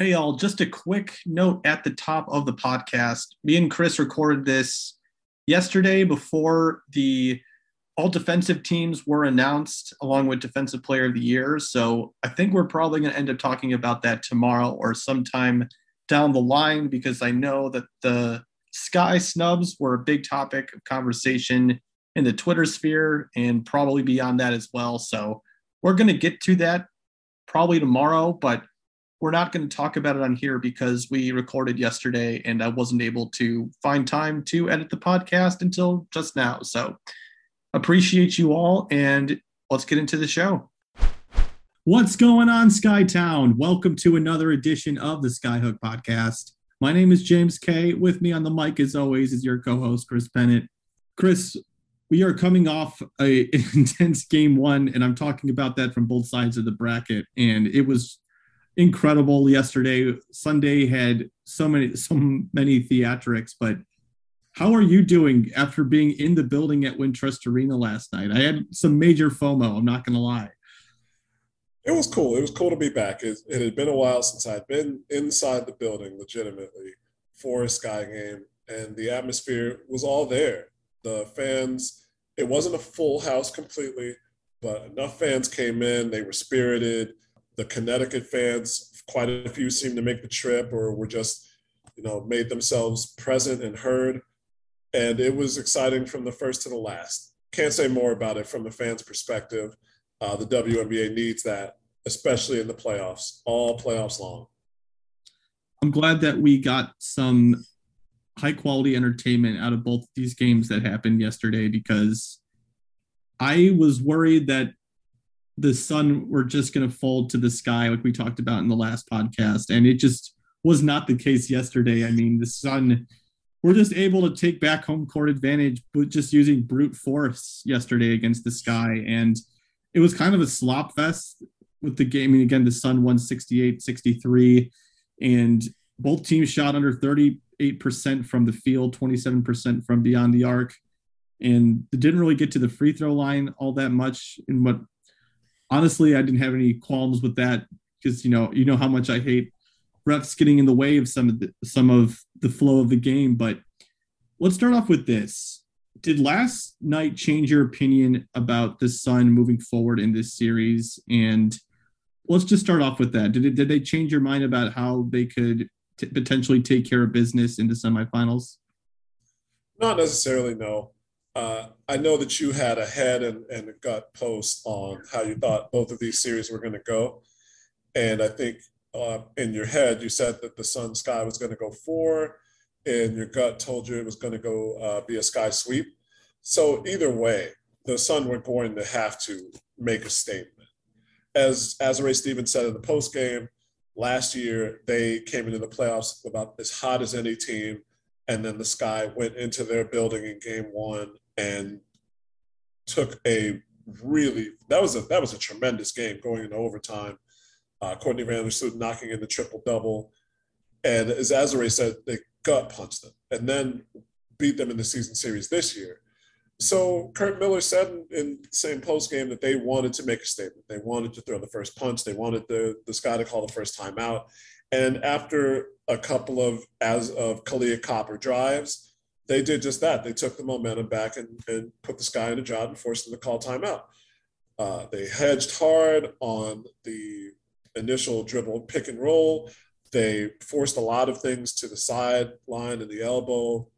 Hey, y'all, just a quick note at the top of the podcast. Me and Chris recorded this yesterday before the all defensive teams were announced, along with Defensive Player of the Year. So I think we're probably going to end up talking about that tomorrow or sometime down the line because I know that the Sky snubs were a big topic of conversation in the Twitter sphere and probably beyond that as well. So we're going to get to that probably tomorrow, but we're not going to talk about it on here because we recorded yesterday and I wasn't able to find time to edit the podcast until just now. So appreciate you all and let's get into the show. What's going on, Skytown? Welcome to another edition of the Skyhook podcast. My name is James Kay. With me on the mic, as always, is your co host, Chris Pennant. Chris, we are coming off a intense game one, and I'm talking about that from both sides of the bracket. And it was incredible yesterday. Sunday had so many so many theatrics, but how are you doing after being in the building at Wintrust Arena last night? I had some major FOMO. I'm not going to lie. It was cool. It was cool to be back. It, it, had been a while since I'd been inside the building legitimately for a Sky game, and the atmosphere was all there. The fans, it wasn't a full house completely, but enough fans came in. They were spirited the Connecticut fans, quite a few seemed to make the trip or were just, you know, made themselves present and heard. And it was exciting from the first to the last. Can't say more about it from the fans' perspective. Uh, the WNBA needs that, especially in the playoffs, all playoffs long. I'm glad that we got some high quality entertainment out of both these games that happened yesterday because I was worried that the sun were just going to fold to the sky like we talked about in the last podcast. And it just was not the case yesterday. I mean the sun we're just able to take back home court advantage but just using brute force yesterday against the sky. And it was kind of a slop fest with the game. I mean, again the sun won 68 63 and both teams shot under 38% from the field 27% from beyond the arc. And didn't really get to the free throw line all that much in what honestly, I didn't have any qualms with that because you know you know how much I hate refs getting in the way of some of the some of the flow of the game. But let's start off with this. Did last night change your opinion about the Sun moving forward in this series? And let's just start off with that. Did it, did they change your mind about how they could t- potentially take care of business in the semifinals? Not necessarily, no. Uh, I know that you had a head and, and a gut post on how you thought both of these series were going to go. And I think uh, in your head, you said that the Sun Sky was going to go four, and your gut told you it was going to go uh, be a Sky sweep. So either way, the Sun were going to have to make a statement. As Azurá Stevens said in the post game, last year they came into the playoffs about as hot as any team and then the Sky went into their building in game one and took a really that was a that was a tremendous game going into overtime. Uh, Courtney Vandersloot knocking in the triple double, and as Azurá said, they gut punched them and then beat them in the season series this year. So Curt Miller said in, in the same post game that they wanted to make a statement. They wanted to throw the first punch. They wanted the the Sky to call the first time out. And after a couple of as of Kahleah Copper drives, they did just that. They took the momentum back and, and put this guy in a job and forced them to call timeout. Uh, they hedged hard on the initial dribble pick and roll. They forced a lot of things to the sideline and the elbow.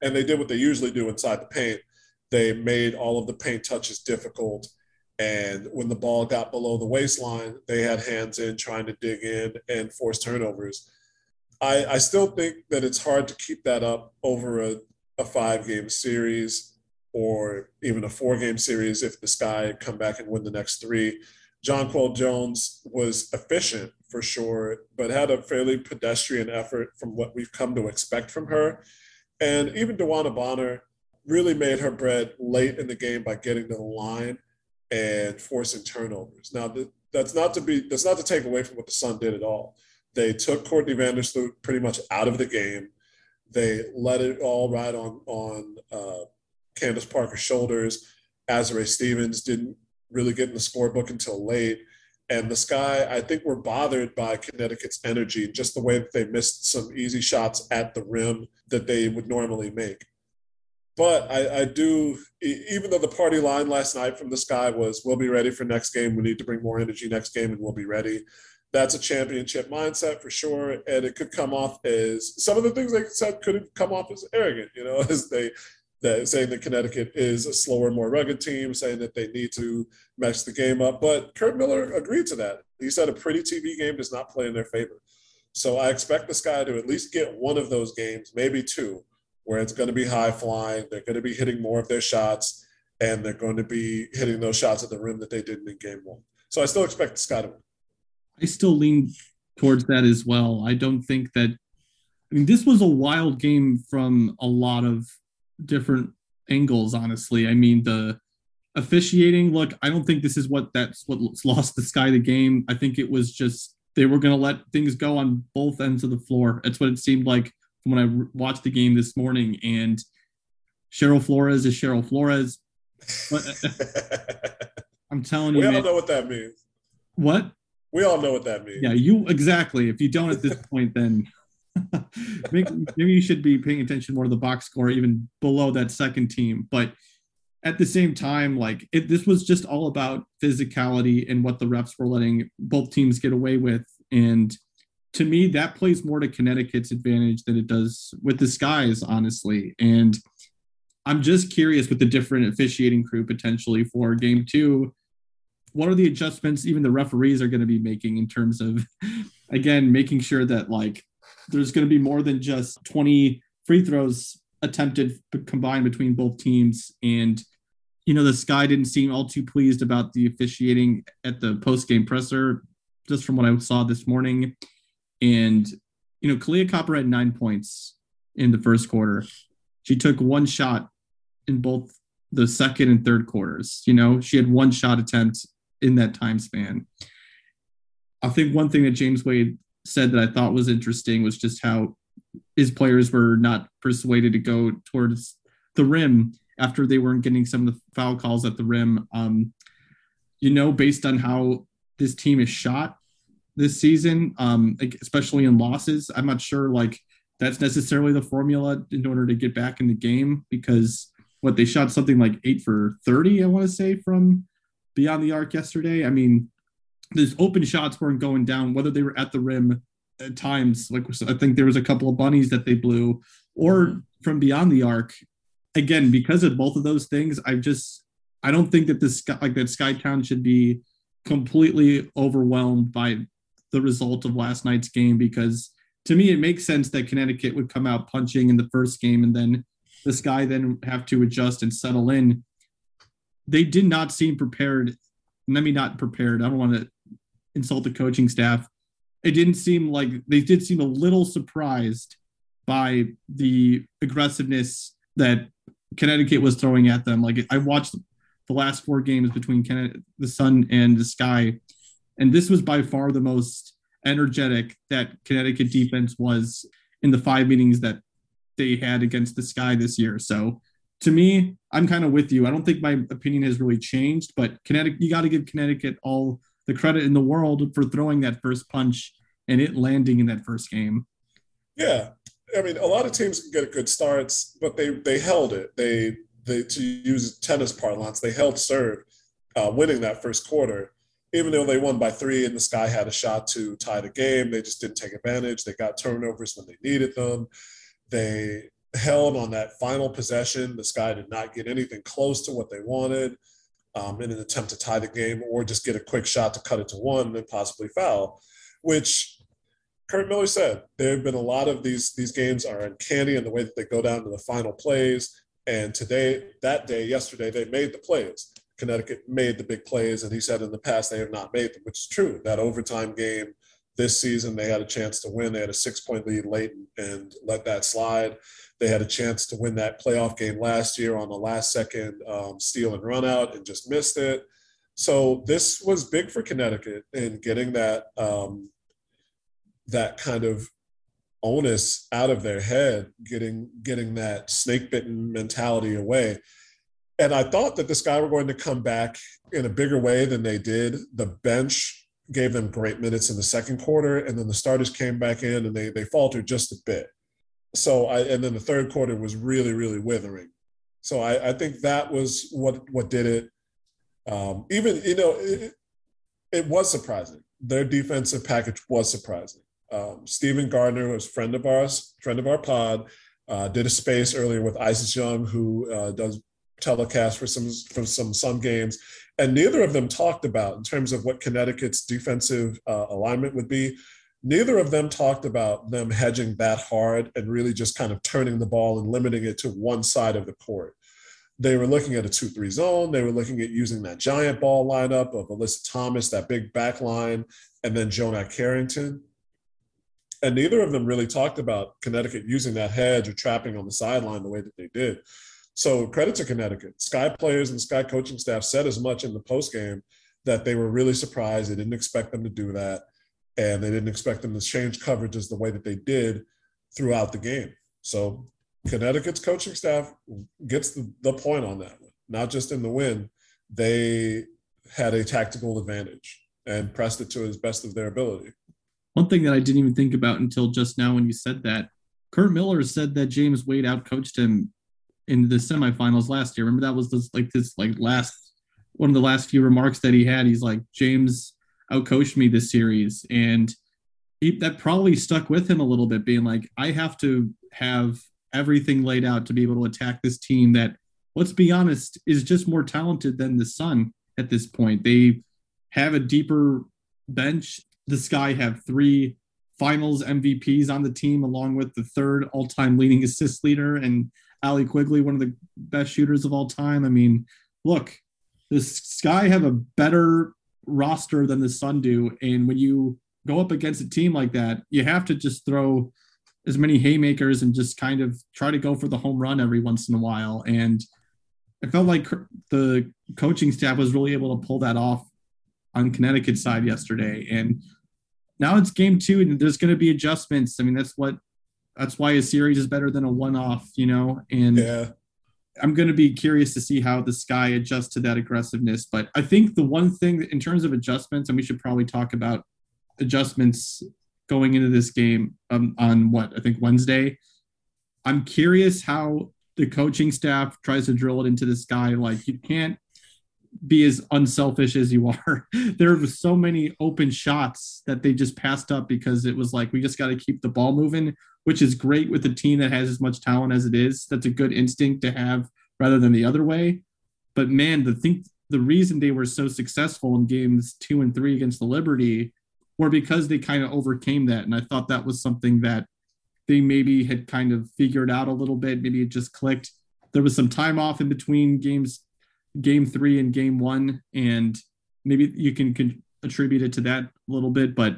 And they did what they usually do inside the paint. They made all of the paint touches difficult. And when the ball got below the waistline, they had hands in trying to dig in and force turnovers. I, I still think that it's hard to keep that up over a, a five game series or even a four game series if the Sky come back and win the next three. Jonquel Jones was efficient for sure, but had a fairly pedestrian effort from what we've come to expect from her. And even DeWanna Bonner really made her bread late in the game by getting to the line and forcing turnovers. Now, that's not to be that's not to take away from what the Sun did at all. They took Courtney Vandersloot pretty much out of the game. They let it all ride on on uh, Candace Parker's shoulders. Azurá Stevens didn't really get in the scorebook until late. And the Sky, I think, were bothered by Connecticut's energy, just the way that they missed some easy shots at the rim that they would normally make. But I, I do, even though the party line last night from the Sky was, we'll be ready for next game, we need to bring more energy next game, and we'll be ready. That's a championship mindset for sure. And it could come off as some of the things they said could have come off as arrogant, you know, as they that saying that Connecticut is a slower, more rugged team, saying that they need to mess the game up. But Curt Miller agreed to that. He said a pretty TV game does not play in their favor. So I expect this guy to at least get one of those games, maybe two, where it's going to be high flying. They're going to be hitting more of their shots, and they're going to be hitting those shots at the rim that they didn't in game one. So I still expect the Sky to win. I still lean towards that as well. I don't think that. I mean, this was a wild game from a lot of different angles, honestly. I mean, the officiating, look, I don't think this is what that's what lost the sky the game. I think it was just they were going to let things go on both ends of the floor. That's what it seemed like from when I watched the game this morning. And Cheryl Flores is Cheryl Flores. I'm telling you, we all man, know what that means. What? We all know what that means. Yeah, you exactly. If you don't at this point, then maybe, maybe you should be paying attention more to the box score, even below that second team. But at the same time, like it, this was just all about physicality and what the refs were letting both teams get away with. And to me, that plays more to Connecticut's advantage than it does with the Skies, honestly. And I'm just curious with the different officiating crew potentially for game two. What are the adjustments even the referees are going to be making in terms of, again, making sure that like there's going to be more than just 20 free throws attempted combined between both teams. And, you know, the Sky didn't seem all too pleased about the officiating at the post game presser, just from what I saw this morning. And, you know, Kahleah Copper had nine points in the first quarter. She took one shot in both the second and third quarters. You know, she had one shot attempt in that time span. I think one thing that James Wade said that I thought was interesting was just how his players were not persuaded to go towards the rim after they weren't getting some of the foul calls at the rim. Um, you know, based on how this team is shot this season, um, especially in losses, I'm not sure like that's necessarily the formula in order to get back in the game because what they shot something like eight for 30, I want to say, from beyond the arc yesterday. I mean, these open shots weren't going down, whether they were at the rim at times. Like I think there was a couple of bunnies that they blew, or mm-hmm. from beyond the arc. Again, because of both of those things, I just I don't think that this like that Skytown should be completely overwhelmed by the result of last night's game because to me it makes sense that Connecticut would come out punching in the first game and then the Sky then have to adjust and settle in. They did not seem prepared. Let me not prepared. I don't want to insult the coaching staff. It didn't seem like they did seem a little surprised by the aggressiveness that Connecticut was throwing at them. Like I watched the last four games between the Sun and the Sky, and this was by far the most energetic that Connecticut defense was in the five meetings that they had against the Sky this year. So to me, I'm kind of with you. I don't think my opinion has really changed, but Connecticut, you got to give Connecticut all the credit in the world for throwing that first punch and it landing in that first game. Yeah, I mean, a lot of teams can get good starts, but they they held it. They they to use tennis parlance, they held serve, uh, winning that first quarter. Even though they won by three and the Sky had a shot to tie the game, they just didn't take advantage. They got turnovers when they needed them. They held on that final possession. The Sky did not get anything close to what they wanted um, in an attempt to tie the game or just get a quick shot to cut it to one and possibly foul, which Curt Miller said there have been a lot of these these games are uncanny in the way that they go down to the final plays. And today, that day, yesterday, they made the plays. Connecticut made the big plays, and he said in the past they have not made them, which is true. That overtime game this season, they had a chance to win. They had a six point lead late and let that slide. They had a chance to win that playoff game last year on the last second um, steal and run out and just missed it. So this was big for Connecticut in getting that um, that kind of onus out of their head, getting getting that snake bitten mentality away. And I thought that this guy were going to come back in a bigger way than they did. The bench gave them great minutes in the second quarter, and then the starters came back in and they they faltered just a bit. So I and then the third quarter was really really withering. So I, I think that was what what did it. Um, even you know it, it was surprising. Their defensive package was surprising. Um, Stephen Gardner was friend of ours, friend of our pod, uh, did a space earlier with Isis Young, who uh, does telecast for some for some Sun games, and neither of them talked about in terms of what Connecticut's defensive uh, alignment would be. Neither of them talked about them hedging that hard and really just kind of turning the ball and limiting it to one side of the court. They were looking at a 2 3 zone. They were looking at using that giant ball lineup of Alyssa Thomas, that big back line, and then Jonah Carrington. And neither of them really talked about Connecticut using that hedge or trapping on the sideline the way that they did. So credit to Connecticut. Sky players and Sky coaching staff said as much in the postgame that they were really surprised. They didn't expect them to do that. And they didn't expect them to change coverages the way that they did throughout the game. So Connecticut's coaching staff gets the, the point on that one, not just in the win. They had a tactical advantage and pressed it to his best of their ability. One thing that I didn't even think about until just now when you said that, Curt Miller said that James Wade outcoached him in the semifinals last year. Remember that was this like this like last one of the last few remarks that he had. He's like James outcoached me this series, and he, that probably stuck with him a little bit, being like I have to have everything laid out to be able to attack this team that, let's be honest, is just more talented than the Sun at this point. They have a deeper bench. The Sky have three finals MVPs on the team, along with the third all time leading assist leader and Allie Quigley, one of the best shooters of all time. I mean, look, the Sky have a better roster than the Sun do. And when you go up against a team like that, you have to just throw as many haymakers and just kind of try to go for the home run every once in a while. And it felt like the coaching staff was really able to pull that off on Connecticut side yesterday. And now it's game two, and there's going to be adjustments. I mean, that's what that's why a series is better than a one-off, you know. And yeah. I'm going to be curious to see how the Sky adjusts to that aggressiveness. But I think the one thing in terms of adjustments, and we should probably talk about adjustments going into this game um, on what I think Wednesday. I'm curious how the coaching staff tries to drill it into this guy. Like you can't be as unselfish as you are. there were so many open shots that they just passed up because it was like we just got to keep the ball moving, which is great with a team that has as much talent as it is. That's a good instinct to have rather than the other way. But man, the think the reason they were so successful in games two and three against the Liberty were because they kind of overcame that. And I thought that was something that they maybe had kind of figured out a little bit. Maybe it just clicked. There was some time off in between games, game three and game one, and maybe you can, can attribute it to that a little bit. But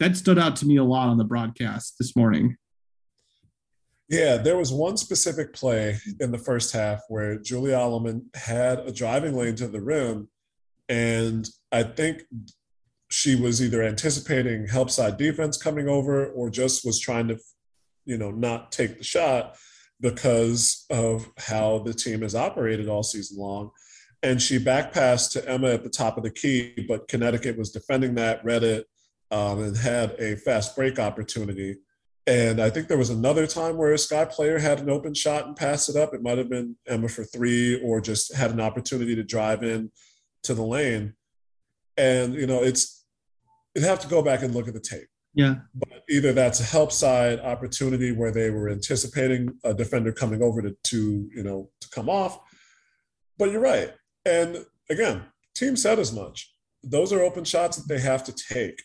that stood out to me a lot on the broadcast this morning. Yeah, there was one specific play in the first half where Julie Allemand had a driving lane to the rim. And I think she was either anticipating help side defense coming over or just was trying to, you know, not take the shot because of how the team has operated all season long. And she back passed to Emma at the top of the key, but Connecticut was defending that, read it, um, and had a fast break opportunity. And I think there was another time where a Sky player had an open shot and passed it up. It might have been Emma for three, or just had an opportunity to drive in to the lane. And you know, it's you'd have to go back and look at the tape. Yeah. But either that's a help side opportunity where they were anticipating a defender coming over to, to you know to come off. But you're right. And again, team said as much. Those are open shots that they have to take.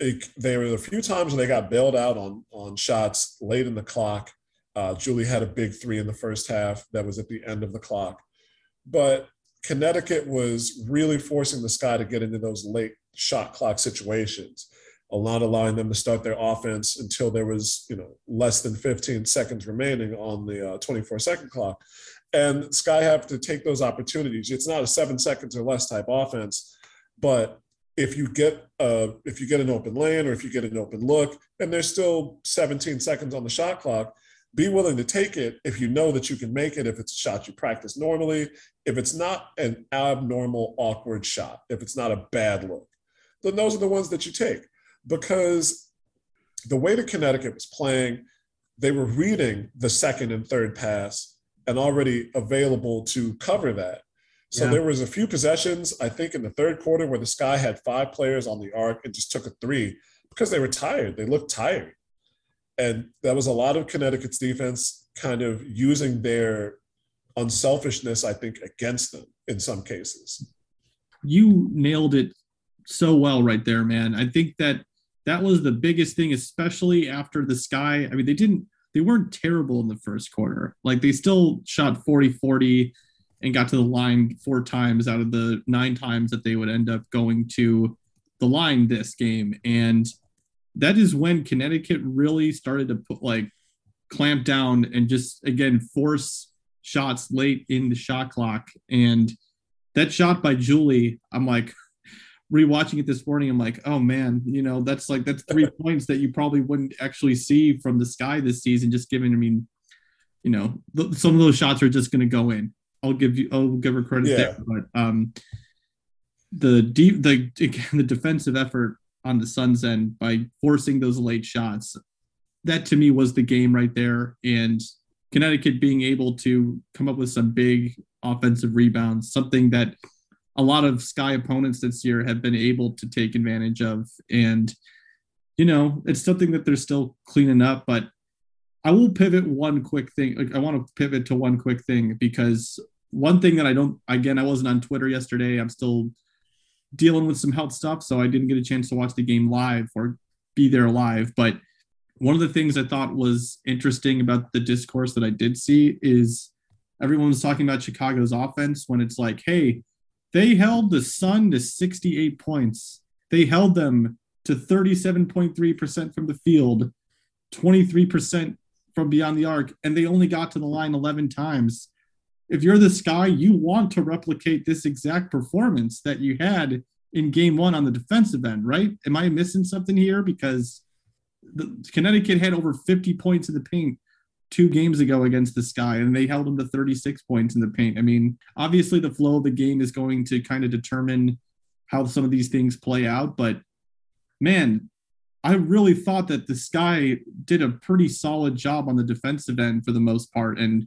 It, there were a few times when they got bailed out on on shots late in the clock. Uh, Julie had a big three in the first half that was at the end of the clock. But Connecticut was really forcing the Sky to get into those late shot clock situations, not allowing them to start their offense until there was, you know, less than 15 seconds remaining on the uh, 24 second clock. And Sky have to take those opportunities. It's not a seven seconds or less type offense, but if you get uh, if you get an open lane or if you get an open look, and there's still 17 seconds on the shot clock, be willing to take it if you know that you can make it if it's a shot you practice normally if it's not an abnormal awkward shot if it's not a bad look then those are the ones that you take because the way that Connecticut was playing, they were reading the second and third pass and already available to cover that. So yeah. there was a few possessions, I think, in the third quarter where the Sky had five players on the arc and just took a three because they were tired. They looked tired. And that was a lot of Connecticut's defense kind of using their unselfishness, I think, against them in some cases. You nailed it so well right there, man. I think that that was the biggest thing, especially after the Sky. I mean, they didn't, they weren't terrible in the first quarter. Like they still shot 40 40 and got to the line four times out of the nine times that they would end up going to the line this game. And that is when Connecticut really started to put like clamp down and just again force shots late in the shot clock. And that shot by Julie, I'm like rewatching it this morning. I'm like, oh man, you know, that's like that's three points that you probably wouldn't actually see from the sky this season. Just given, I mean, you know, th- some of those shots are just going to go in. I'll give you, I'll give her credit yeah. there, but um, the deep, the again, the defensive effort on the Suns' end by forcing those late shots. That to me was the game right there. And Connecticut being able to come up with some big offensive rebounds, something that a lot of Sky opponents this year have been able to take advantage of. And, you know, it's something that they're still cleaning up. But I will pivot one quick thing. Like, I want to pivot to one quick thing because one thing that I don't, again, I wasn't on Twitter yesterday. I'm still dealing with some health stuff, so I didn't get a chance to watch the game live or be there live. But one of the things I thought was interesting about the discourse that I did see is everyone was talking about Chicago's offense when it's like, hey, they held the Sun to 68 points. They held them to 37.3% from the field, 23% from beyond the arc, and they only got to the line 11 times if you're the Sky, you want to replicate this exact performance that you had in game one on the defensive end, right? Am I missing something here? Because the, Connecticut had over 50 points in the paint two games ago against the Sky, and they held them to 36 points in the paint. I mean, obviously, the flow of the game is going to kind of determine how some of these things play out, but man, I really thought that the Sky did a pretty solid job on the defensive end for the most part. And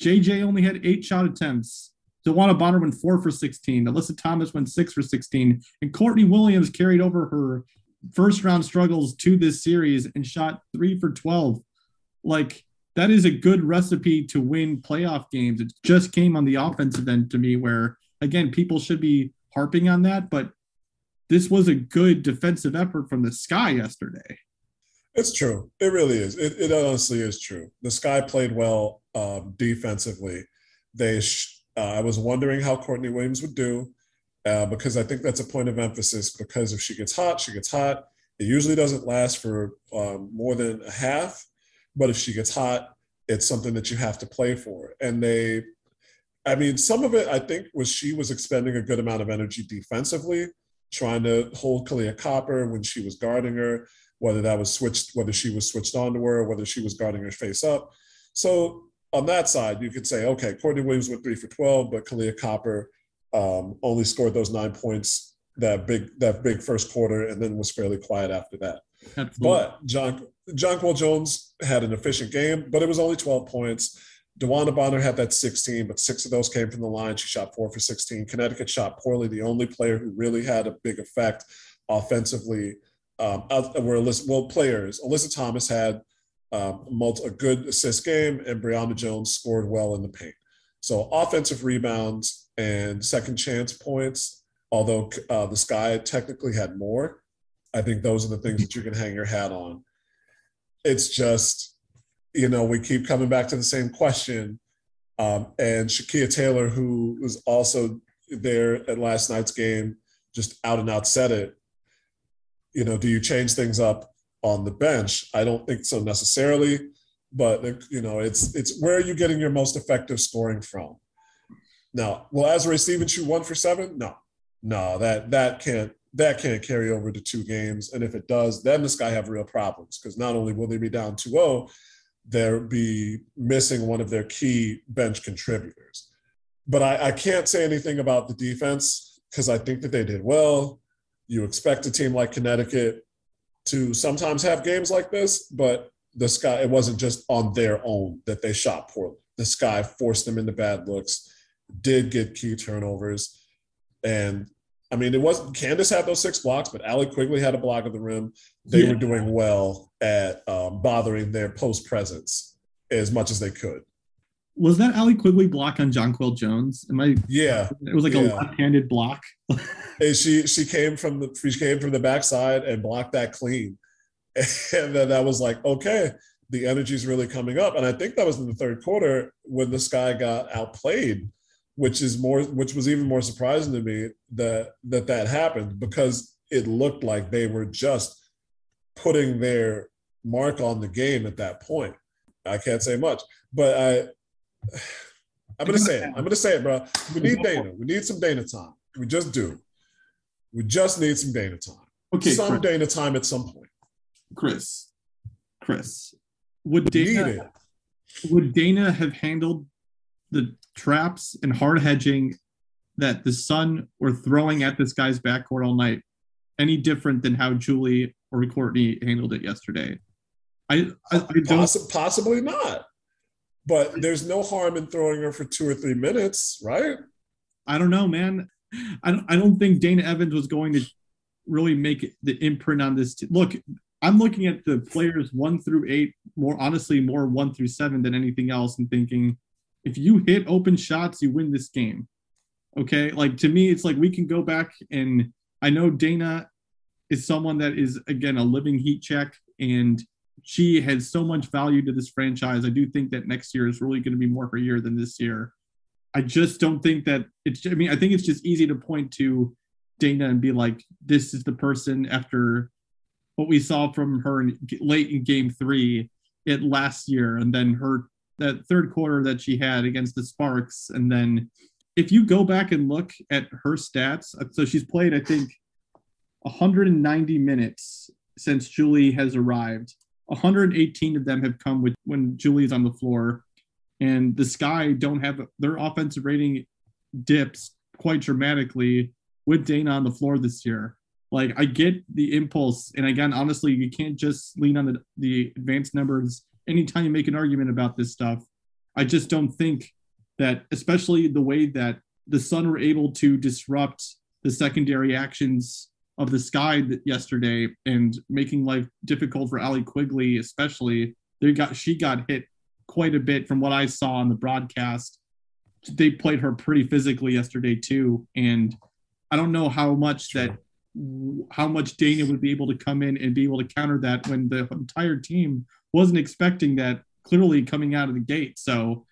JJ only had eight shot attempts. DeWanna Bonner went four for 16. Alyssa Thomas went six for 16. And Courtney Williams carried over her first round struggles to this series and shot three for 12. Like, that is a good recipe to win playoff games. It just came on the offensive end to me, where again, people should be harping on that, but this was a good defensive effort from the sky yesterday. It's true. It really is. It, it honestly is true. The Sky played well um, defensively. They, sh- uh, I was wondering how Courtney Williams would do uh, because I think that's a point of emphasis. Because if she gets hot, she gets hot. It usually doesn't last for um, more than a half, but if she gets hot, it's something that you have to play for. And they, I mean, some of it I think was she was expending a good amount of energy defensively, trying to hold Kahleah Copper when she was guarding her whether that was switched, whether she was switched on to her, whether she was guarding her face up. So on that side, you could say, okay, Courtney Williams went three for 12, but Kahleah Copper um, only scored those nine points that big that big first quarter and then was fairly quiet after that. Absolutely. But John Jonquel Jones had an efficient game, but it was only 12 points. DeWanna Bonner had that 16, but six of those came from the line. She shot four for 16. Connecticut shot poorly. The only player who really had a big effect offensively um, were well players. Alyssa Thomas had um, a good assist game, and Brionna Jones scored well in the paint. So offensive rebounds and second chance points, although uh, the Sky technically had more, I think those are the things that you can hang your hat on. It's just, you know, we keep coming back to the same question. Um, and Shakia Taylor, who was also there at last night's game, just out and out said it you know, do you change things up on the bench? I don't think so necessarily, but you know, it's it's where are you getting your most effective scoring from? Now, will Azurá Stevens shoot one for seven? No, no, that that can't that can't carry over to two games. And if it does, then the Sky have real problems because not only will they be down 2-0, they'll be missing one of their key bench contributors. But I, I can't say anything about the defense because I think that they did well You expect a team like Connecticut to sometimes have games like this, but the sky it wasn't just on their own that they shot poorly. The sky forced them into bad looks, did get key turnovers, and I mean, it wasn't. Candace had those six blocks, but Allie Quigley had a block of the rim. They yeah. were doing well at um, bothering their post presence as much as they could. Was that Allie Quigley block on Jonquel Jones? Am I? Yeah, it was like yeah. a left-handed block. and she she came from the she came from the backside and blocked that clean, and then that was like okay, the energy's really coming up. And I think that was in the third quarter when this guy got outplayed which is more which was even more surprising to me that that that happened because it looked like they were just putting their mark on the game at that point. I can't say much, but I I'm gonna say it. I'm gonna say it, bro. We need Dana. We need some Dana time. We just do. We just need some Dana time. Okay, some Chris. Dana time at some point. Chris, Chris, would Dana would Dana have handled the traps and hard hedging that the Sun were throwing at this guy's backcourt all night any different than how Julie or Courtney handled it yesterday? I, I, I Poss- possibly not. But there's no harm in throwing her for two or three minutes, right? I don't know, man. I don't, I don't think Dana Evans was going to really make the imprint on this. T- Look, I'm looking at the players one through eight, more honestly, more one through seven than anything else, and thinking if you hit open shots, you win this game. Okay. Like to me, it's like we can go back and I know Dana is someone that is, again, a living heat check and she has so much value to this franchise. I do think that next year is really going to be more her year than this year. I just don't think that it's, I mean, I think it's just easy to point to Dana and be like, this is the person after what we saw from her in, late in game three it last year and then her that third quarter that she had against the Sparks. And then if you go back and look at her stats, uh, so she's played, I think, 190 minutes since Julie has arrived. 118 of them have come with when Julie's on the floor. And the Sky don't have their offensive rating dips quite dramatically with Dana on the floor this year. Like I get the impulse, and again, honestly, you can't just lean on the, the advanced numbers anytime you make an argument about this stuff. I just don't think that, especially the way that the Sun were able to disrupt the secondary actions of the Sky yesterday and making life difficult for Allie Quigley, especially. They got she got hit quite a bit from what I saw on the broadcast. They played her pretty physically yesterday too, and I don't know how much that how much Dana would be able to come in and be able to counter that when the entire team wasn't expecting that clearly coming out of the gate. So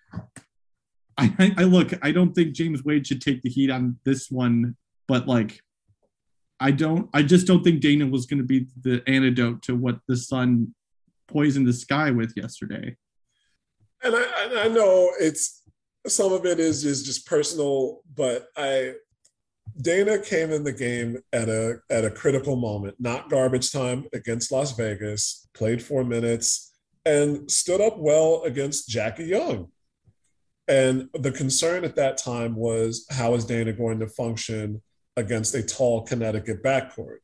I, I look, I don't think James Wade should take the heat on this one, but like, I don't, I just don't think Dana was going to be the antidote to what the sun poisoned the sky with yesterday. And I, I know it's some of it is is just personal, but I Dana came in the game at a at a critical moment, not garbage time against Las Vegas. Played four minutes and stood up well against Jackie Young. And the concern at that time was how is Dana going to function against a tall Connecticut backcourt?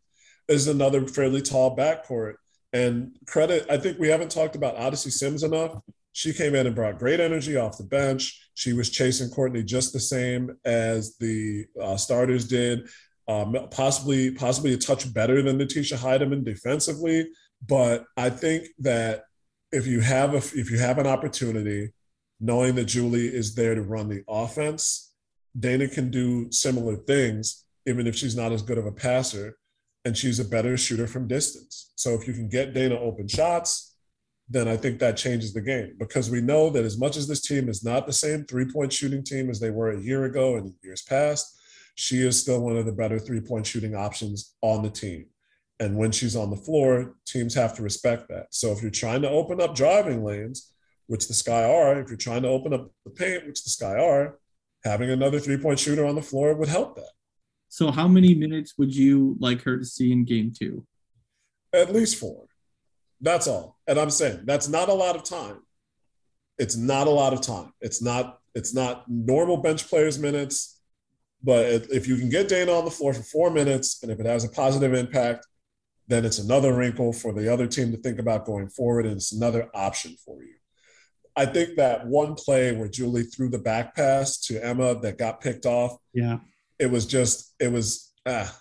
Is another fairly tall backcourt. And credit, I think we haven't talked about Odyssey Sims enough. She came in and brought great energy off the bench. She was chasing Courtney just the same as the uh, starters did, um, possibly possibly a touch better than Natisha Hiedeman defensively. But I think that if you have a if you have an opportunity, knowing that Julie is there to run the offense, Dana can do similar things, even if she's not as good of a passer, and she's a better shooter from distance. So if you can get Dana open shots, then I think that changes the game because we know that as much as this team is not the same three point shooting team as they were a year ago and years past, she is still one of the better three point shooting options on the team. And when she's on the floor, teams have to respect that. So if you're trying to open up driving lanes, which the Sky are, if you're trying to open up the paint, which the Sky are, having another three point shooter on the floor would help that. So, how many minutes would you like her to see in game two? At least four. That's all. And I'm saying that's not a lot of time. It's not a lot of time. It's not. It's not normal bench players minutes. But if you can get Dana on the floor for four minutes, and if it has a positive impact, then it's another wrinkle for the other team to think about going forward, and it's another option for you. I think that one play where Julie threw the back pass to Emma that got picked off. Yeah, it was just it was ah,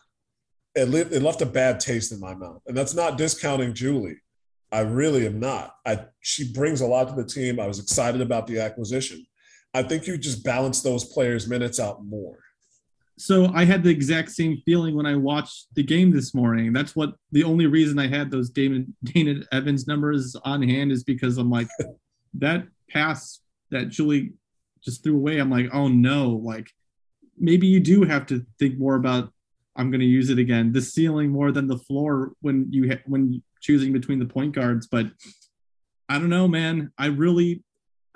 it, left, it left a bad taste in my mouth, and that's not discounting Julie. I really am not. I she brings a lot to the team. I was excited about the acquisition. I think you just balance those players' minutes out more so I had the exact same feeling when I watched the game this morning. That's what the only reason I had those Damon Dana Evans numbers on hand is because I'm like that pass that Julie just threw away. I'm like, oh no, like maybe you do have to think more about I'm going to use it again. The ceiling more than the floor when you ha- when choosing between the point guards. But I don't know, man. I really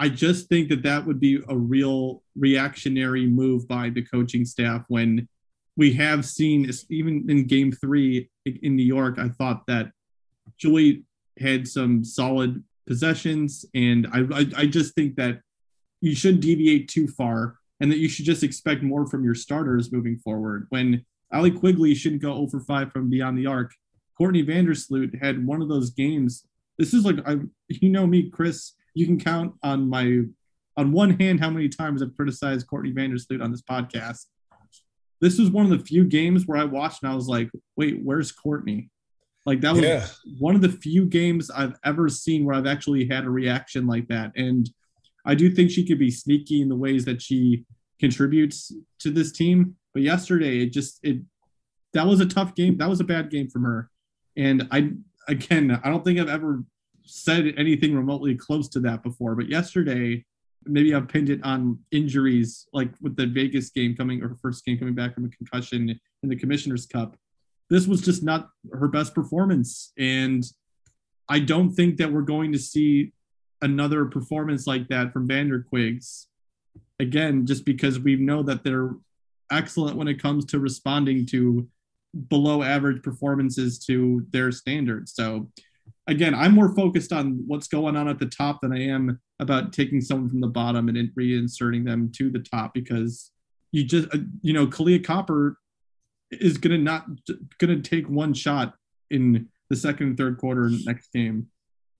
I just think that that would be a real reactionary move by the coaching staff when we have seen, even in game three in New York, I thought that Julie had some solid possessions. And I, I, I just think that you shouldn't deviate too far and that you should just expect more from your starters moving forward. When Allie Quigley shouldn't go over 5 from beyond the arc, Courtney Vandersloot had one of those games. This is like, I, you know me, Chris you can count on my on one hand how many times I've criticized Courtney Vandersloot on this podcast. This was one of the few games where I watched and I was like, wait, where's Courtney? Like that was yeah. one of the few games I've ever seen where I've actually had a reaction like that. And I do think she could be sneaky in the ways that she contributes to this team. But yesterday, it just it that was a tough game. That was a bad game from her. And I again, I don't think I've ever said anything remotely close to that before. But yesterday, maybe I've pinned it on injuries, like with the Vegas game coming or first game coming back from a concussion in the Commissioner's Cup. This was just not her best performance. And I don't think that we're going to see another performance like that from Vanderquigs. Again, just because we know that they're excellent when it comes to responding to below average performances to their standards. So again, I'm more focused on what's going on at the top than I am about taking someone from the bottom and reinserting them to the top because you just, uh, you know, Kahleah Copper is to not to take one shot in the second and third quarter next game.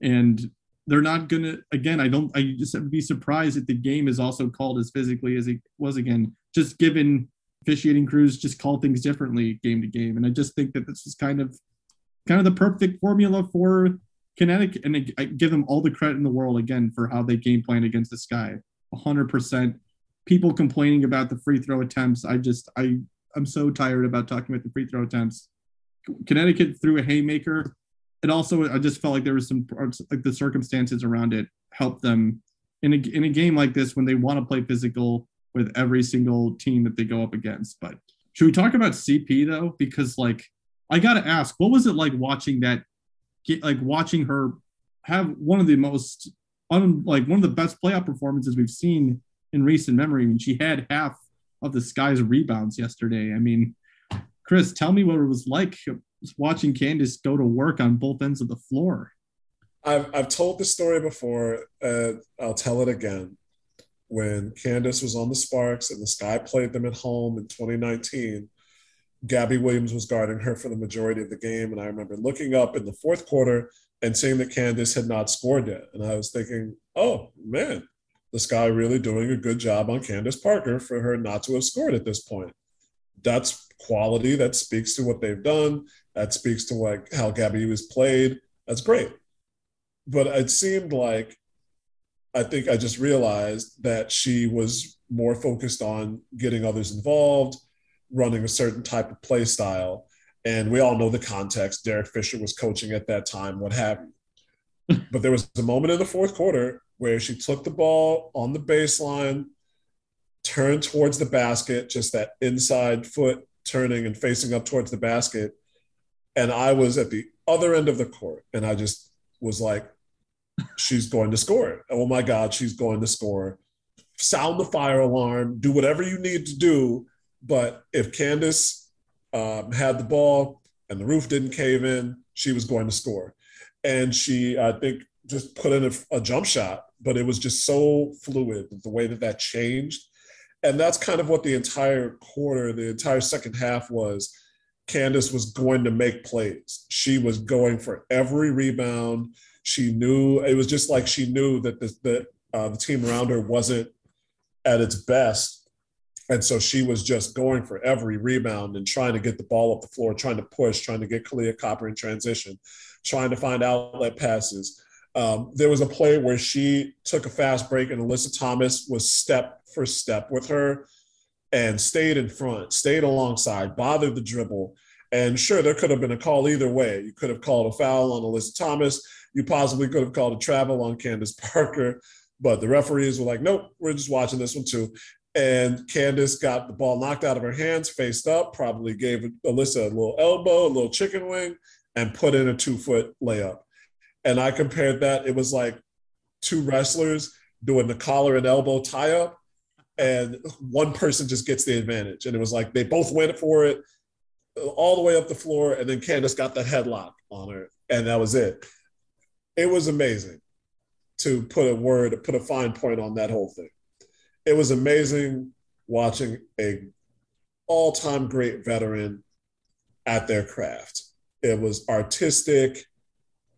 And they're not to, again, I don't, I just would be surprised if the game is also called as physically as it was again, just given officiating crews just call things differently game to game. And I just think that this is kind of kind of the perfect formula for Connecticut. And I give them all the credit in the world again for how they game plan against the sky. 100%. People complaining about the free throw attempts. I just, I, I'm so tired about talking about the free throw attempts. Connecticut threw a haymaker. It also, I just felt like there was some, like the circumstances around it helped them in a, in a game like this when they want to play physical with every single team that they go up against. But should we talk about CP though? Because like I gotta ask, what was it like watching that? Like watching her have one of the most, un, like one of the best playoff performances we've seen in recent memory. I mean, she had half of the Sky's rebounds yesterday. I mean, Chris, tell me what it was like watching Candace go to work on both ends of the floor. I've, I've told the story before. I'll tell it again. When Candace was on the Sparks and the Sky played them at home in 2019, Gabby Williams was guarding her for the majority of the game. And I remember looking up in the fourth quarter and seeing that Candace had not scored yet. And I was thinking, oh man, this guy really doing a good job on Candace Parker for her not to have scored at this point. That's quality. That speaks to what they've done. That speaks to like how Gabby was played. That's great. But it seemed like I think I just realized that she was more focused on getting others involved running a certain type of play style. And we all know the context. Derek Fisher was coaching at that time, what have you. but there was a moment in the fourth quarter where she took the ball on the baseline, turned towards the basket, just that inside foot turning and facing up towards the basket. And I was at the other end of the court. And I just was like, she's going to score. Oh my God, she's going to score. Sound the fire alarm, do whatever you need to do but if Candace um, had the ball and the roof didn't cave in, she was going to score. And she, I think, just put in a, a jump shot, but it was just so fluid the way that that changed. And that's kind of what the entire quarter, the entire second half was. Candace was going to make plays. She was going for every rebound. She knew it was just like she knew that the, the, uh, the team around her wasn't at its best. And so she was just going for every rebound and trying to get the ball up the floor, trying to push, trying to get Kahleah Copper in transition, trying to find outlet passes. Um, there was a play where she took a fast break and Alyssa Thomas was step for step with her and stayed in front, stayed alongside, bothered the dribble. And sure, there could have been a call either way. You could have called a foul on Alyssa Thomas. You possibly could have called a travel on Candace Parker. But the referees were like, nope, we're just watching this one too. And Candace got the ball knocked out of her hands, faced up, probably gave Alyssa a little elbow, a little chicken wing, and put in a two foot layup. And I compared that, it was like two wrestlers doing the collar and elbow tie up, and one person just gets the advantage. And it was like they both went for it all the way up the floor, and then Candace got that headlock on her, and that was it. It was amazing to put a word, put a fine point on that whole thing. It was amazing watching a all-time great veteran at their craft. It was artistic,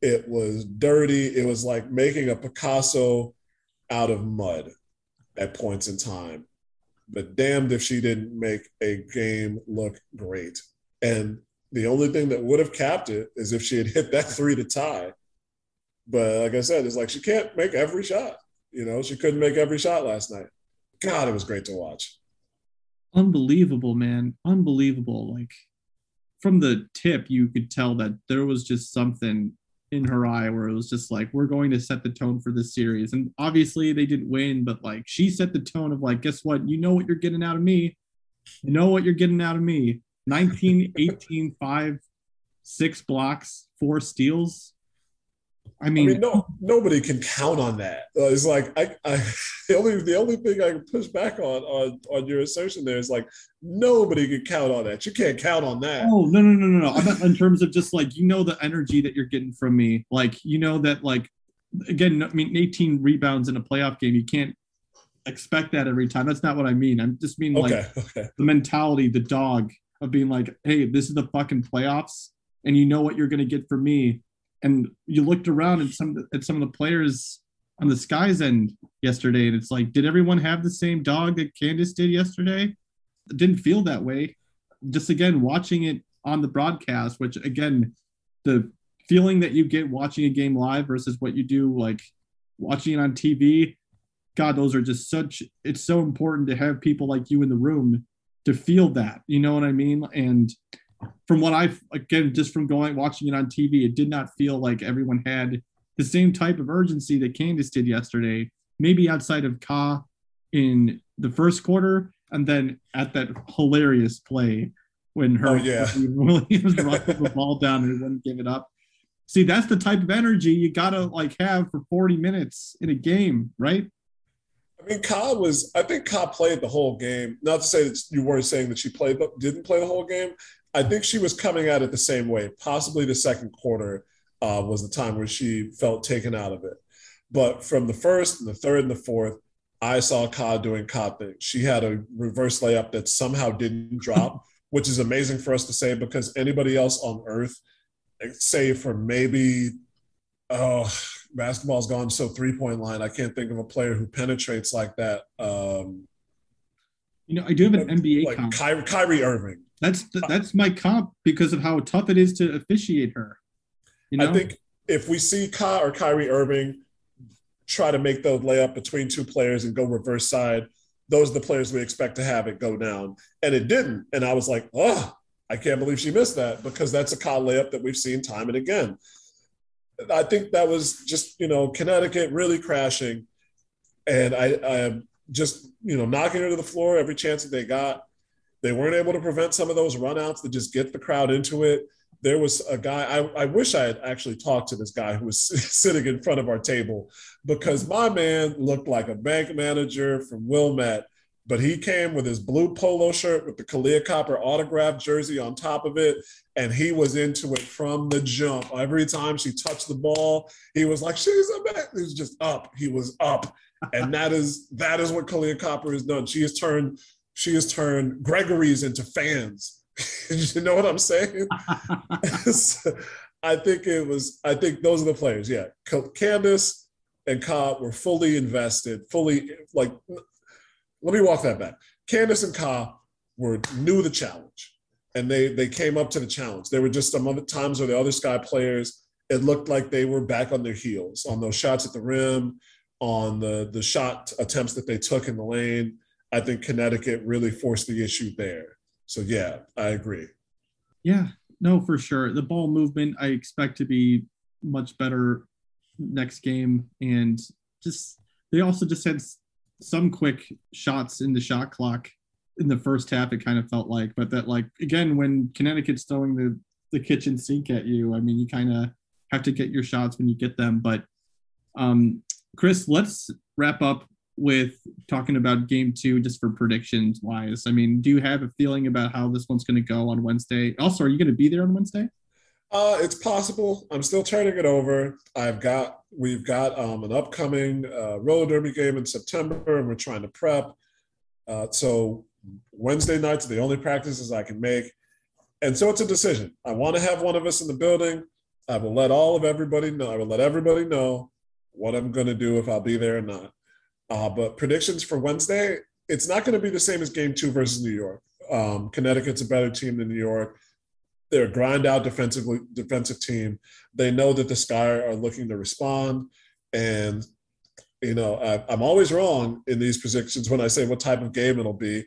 it was dirty, it was like making a Picasso out of mud at points in time. But damned if she didn't make a game look great. And the only thing that would have capped it is if she had hit that three to tie. But like I said, it's like she can't make every shot. You know, she couldn't make every shot last night. God, it was great to watch. Unbelievable, man. Unbelievable. Like from the tip, you could tell that there was just something in her eye where it was just like, we're going to set the tone for this series. And obviously they didn't win, but like she set the tone of like, guess what? You know what you're getting out of me. You know what you're getting out of me. 19, 18, 5, six blocks, four steals. I mean, I mean, no, nobody can count on that. Uh, it's like I, I, the only the only thing I can push back on on on your assertion there is like nobody can count on that. You can't count on that. Oh no no no no no! I'm in terms of just like you know the energy that you're getting from me. Like you know that like again, I mean, 18 rebounds in a playoff game, you can't expect that every time. That's not what I mean. I'm just mean like okay, okay. the mentality, the dog of being like, hey, this is the fucking playoffs, and you know what you're gonna get from me. And you looked around at some at some of the players on the Sky's end yesterday, and it's like, did everyone have the same dog that Candace did yesterday? It didn't feel that way. Just again, watching it on the broadcast, which again, the feeling that you get watching a game live versus what you do like watching it on TV. God, those are just such. It's so important to have people like you in the room to feel that. You know what I mean? And from what I've again just from going watching it on TV, it did not feel like everyone had the same type of urgency that Candace did yesterday. Maybe outside of Ka in the first quarter, and then at that hilarious play when her oh, yeah. Williams brought the ball down and wouldn't give it up. See, that's the type of energy you gotta like have for 40 minutes in a game, right? I mean, Ka was. I think Ka played the whole game. Not to say that you weren't saying that she played, but didn't play the whole game. I think she was coming at it the same way. Possibly the second quarter uh, was the time where she felt taken out of it. But from the first and the third and the fourth, I saw Ka doing Ka things. She had a reverse layup that somehow didn't drop, which is amazing for us to say because anybody else on earth, save for maybe, oh, basketball's gone so three point line. I can't think of a player who penetrates like that. Um, you know, I do have an NBA like. Kyrie, Kyrie Irving. That's the, uh, that's my comp because of how tough it is to officiate her. You know? I think if we see Ka or Kyrie Irving try to make the layup between two players and go reverse side, those are the players we expect to have it go down. And it didn't. And I was like, oh, I can't believe she missed that because that's a Ka layup that we've seen time and again. I think that was just, you know, Connecticut really crashing. And I, I just, you know, knocking her to the floor every chance that they got. They weren't able to prevent some of those runouts that just get the crowd into it. There was a guy, I, I wish I had actually talked to this guy who was sitting in front of our table because my man looked like a bank manager from Wilmette but he came with his blue polo shirt with the Kahleah Copper autographed jersey on top of it. And he was into it from the jump. Every time she touched the ball, he was like, she's a man. He was just up. He was up. and that is that is what Kahleah Copper has done. She has turned she has turned Gregory's into fans. you know what I'm saying? I think it was. I think those are the players. Yeah, Candace and Ka were fully invested, fully like. Let me walk that back. Candace and Ka were knew the challenge, and they they came up to the challenge. There were just some other times where the other Sky players, it looked like they were back on their heels on those shots at the rim, on the the shot attempts that they took in the lane. I think Connecticut really forced the issue there. So yeah, I agree. Yeah, no, for sure. The ball movement I expect to be much better next game, and just they also just had some quick shots in the shot clock in the first half. It kind of felt like, but that like again when Connecticut's throwing the the kitchen sink at you, I mean you kind of have to get your shots when you get them. But um, Chris, let's wrap up with talking about game two just for predictions wise. I mean, do you have a feeling about how this one's going to go on Wednesday? Also, are you going to be there on Wednesday? Uh, it's possible. I'm still turning it over. I've got we've got um, an upcoming uh, roller derby game in September, and we're trying to prep. Uh, so Wednesday nights are the only practices I can make, and so it's a decision. I want to have one of us in the building. I will let all of everybody know. I will let everybody know what I'm going to do if I'll be there or not. Uh, but predictions for Wednesday, it's not going to be the same as game two versus New York. Um, Connecticut's a better team than New York. They're a grind out defensively defensive team. They know that the Sky are looking to respond. And, you know, I, am always wrong in these predictions when I say what type of game it'll be.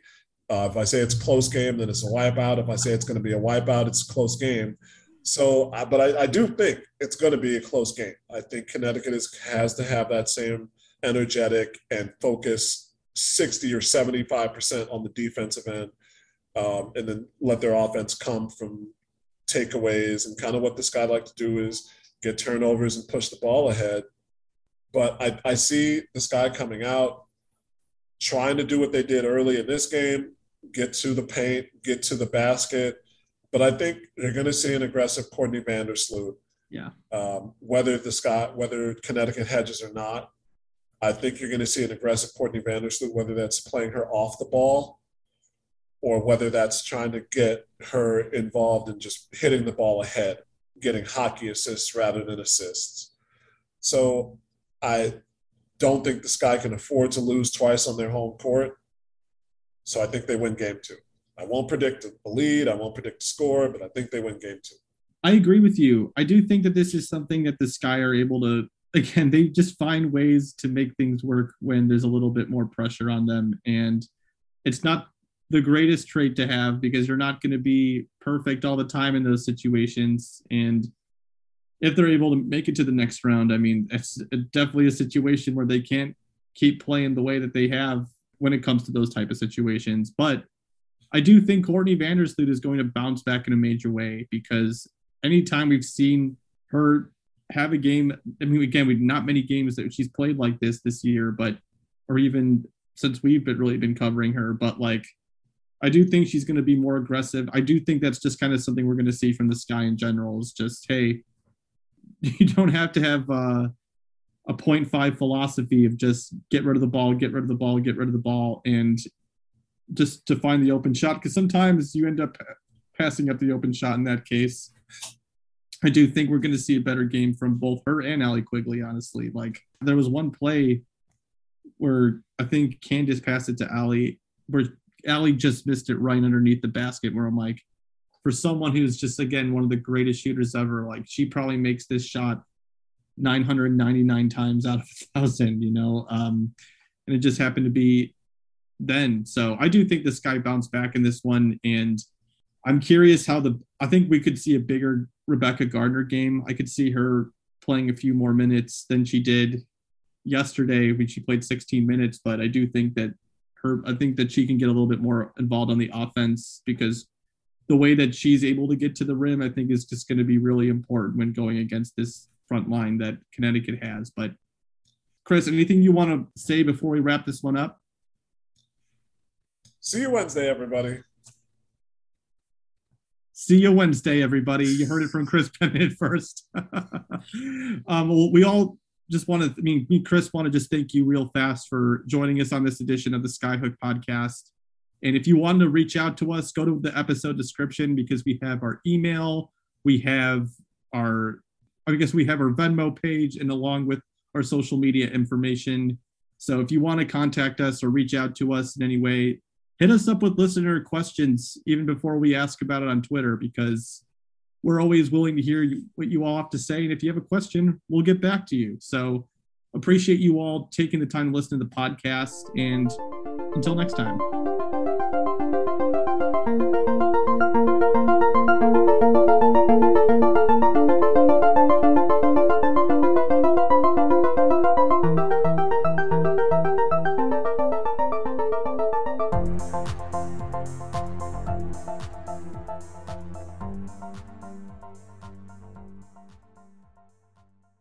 Uh, if I say it's a close game, then it's a wipeout. If I say it's going to be a wipeout, it's a close game. So, uh, but I, I do think it's going to be a close game. I think Connecticut is, has to have that same energetic, and focus 60 or 75% on the defensive end. Um, and then let their offense come from takeaways. And kind of what this guy like to do is get turnovers and push the ball ahead. But I, I see this guy coming out, trying to do what they did early in this game, get to the paint, get to the basket. But I think you're going to see an aggressive Courtney Vandersloot. Yeah. Um, whether the Scott, whether Connecticut hedges or not, I think you're going to see an aggressive Courtney Vandersloot, whether that's playing her off the ball or whether that's trying to get her involved in just hitting the ball ahead, getting hockey assists rather than assists. So I don't think the Sky can afford to lose twice on their home court. So I think they win game two. I won't predict a lead, I won't predict a score, but I think they win game two. I agree with you. I do think that this is something that the Sky are able to again, they just find ways to make things work when there's a little bit more pressure on them. And it's not the greatest trait to have because you're not going to be perfect all the time in those situations. And if they're able to make it to the next round, I mean, it's definitely a situation where they can't keep playing the way that they have when it comes to those type of situations. But I do think Courtney Vandersloot is going to bounce back in a major way because anytime we've seen her have a game. I mean, again, we've not many games that she's played like this this year, but or even since we've been really been covering her. But like, I do think she's going to be more aggressive. I do think that's just kind of something we're going to see from the Sky in general. Is just hey, you don't have to have uh, a 0.5 philosophy of just get rid of the ball, get rid of the ball, get rid of the ball, and just to find the open shot because sometimes you end up passing up the open shot in that case I do think we're going to see a better game from both her and Allie Quigley, honestly. Like, there was one play where I think Candace passed it to Allie, where Allie just missed it right underneath the basket, where I'm like, for someone who's just, again, one of the greatest shooters ever, like, she probably makes this shot 999 times out of a thousand, you know? Um, and it just happened to be then. So I do think this guy bounced back in this one. And I'm curious how the, I think we could see a bigger Rebekah Gardner game. I could see her playing a few more minutes than she did yesterday when she played 16 minutes. But I do think that her, I think that she can get a little bit more involved on the offense because the way that she's able to get to the rim, I think is just going to be really important when going against this front line that Connecticut has. But Chris, anything you want to say before we wrap this one up? See you Wednesday, everybody. See you Wednesday, everybody. You heard it from Chris Pennant first. um, well, we all just want to, I mean, me, Chris, want to just thank you real fast for joining us on this edition of the Skyhook podcast. And if you want to reach out to us, go to the episode description because we have our email, we have our, I guess we have our Venmo page, and along with our social media information. So if you want to contact us or reach out to us in any way, hit us up with listener questions even before we ask about it on Twitter because we're always willing to hear what you all have to say. And if you have a question, we'll get back to you. So appreciate you all taking the time to listen to the podcast. And until next time.